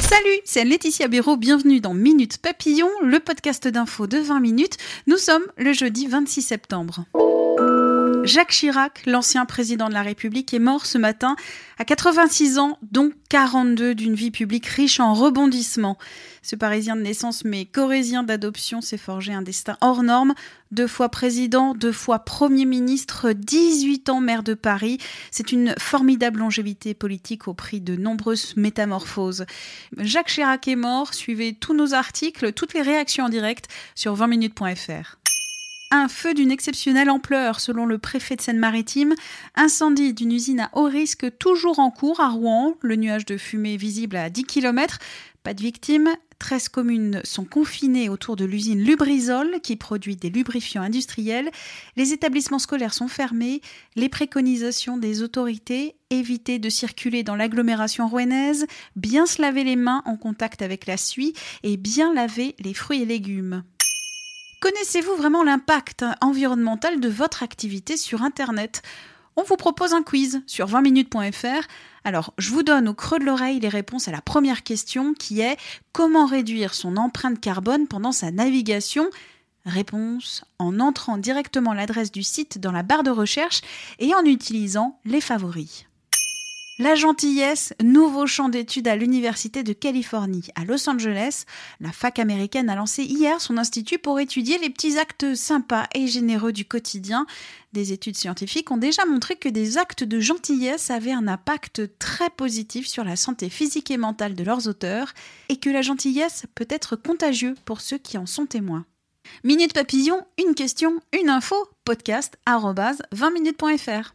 Salut, c'est Laetitia Béraud, bienvenue dans Minute Papillon, le podcast d'info de 20 minutes. Nous sommes le jeudi 26 septembre. Jacques Chirac, l'ancien président de la République, est mort ce matin à 86 ans, dont 42 d'une vie publique riche en rebondissements. Ce Parisien de naissance mais corésien d'adoption s'est forgé un destin hors norme. Deux fois président, deux fois Premier ministre, 18 ans maire de Paris. C'est une formidable longévité politique au prix de nombreuses métamorphoses. Jacques Chirac est mort. Suivez tous nos articles, toutes les réactions en direct sur 20minutes.fr. Un feu d'une exceptionnelle ampleur, selon le préfet de Seine-Maritime. Incendie d'une usine à haut risque toujours en cours à Rouen. Le nuage de fumée visible à 10 km. Pas de victimes. 13 communes sont confinées autour de l'usine Lubrizol qui produit des lubrifiants industriels. Les établissements scolaires sont fermés. Les préconisations des autorités éviter de circuler dans l'agglomération rouennaise, bien se laver les mains en contact avec la suie et bien laver les fruits et légumes. Connaissez-vous vraiment l'impact environnemental de votre activité sur Internet? On vous propose un quiz sur 20minutes.fr. Alors, je vous donne au creux de l'oreille les réponses à la première question qui est comment réduire son empreinte carbone pendant sa navigation? Réponse en entrant directement l'adresse du site dans la barre de recherche et en utilisant les favoris. La gentillesse, nouveau champ d'études à l'Université de Californie à Los Angeles. La fac américaine a lancé hier son institut pour étudier les petits actes sympas et généreux du quotidien. Des études scientifiques ont déjà montré que des actes de gentillesse avaient un impact très positif sur la santé physique et mentale de leurs auteurs et que la gentillesse peut être contagieux pour ceux qui en sont témoins. Minute Papillon, une question, une info, podcast 20minutes.fr.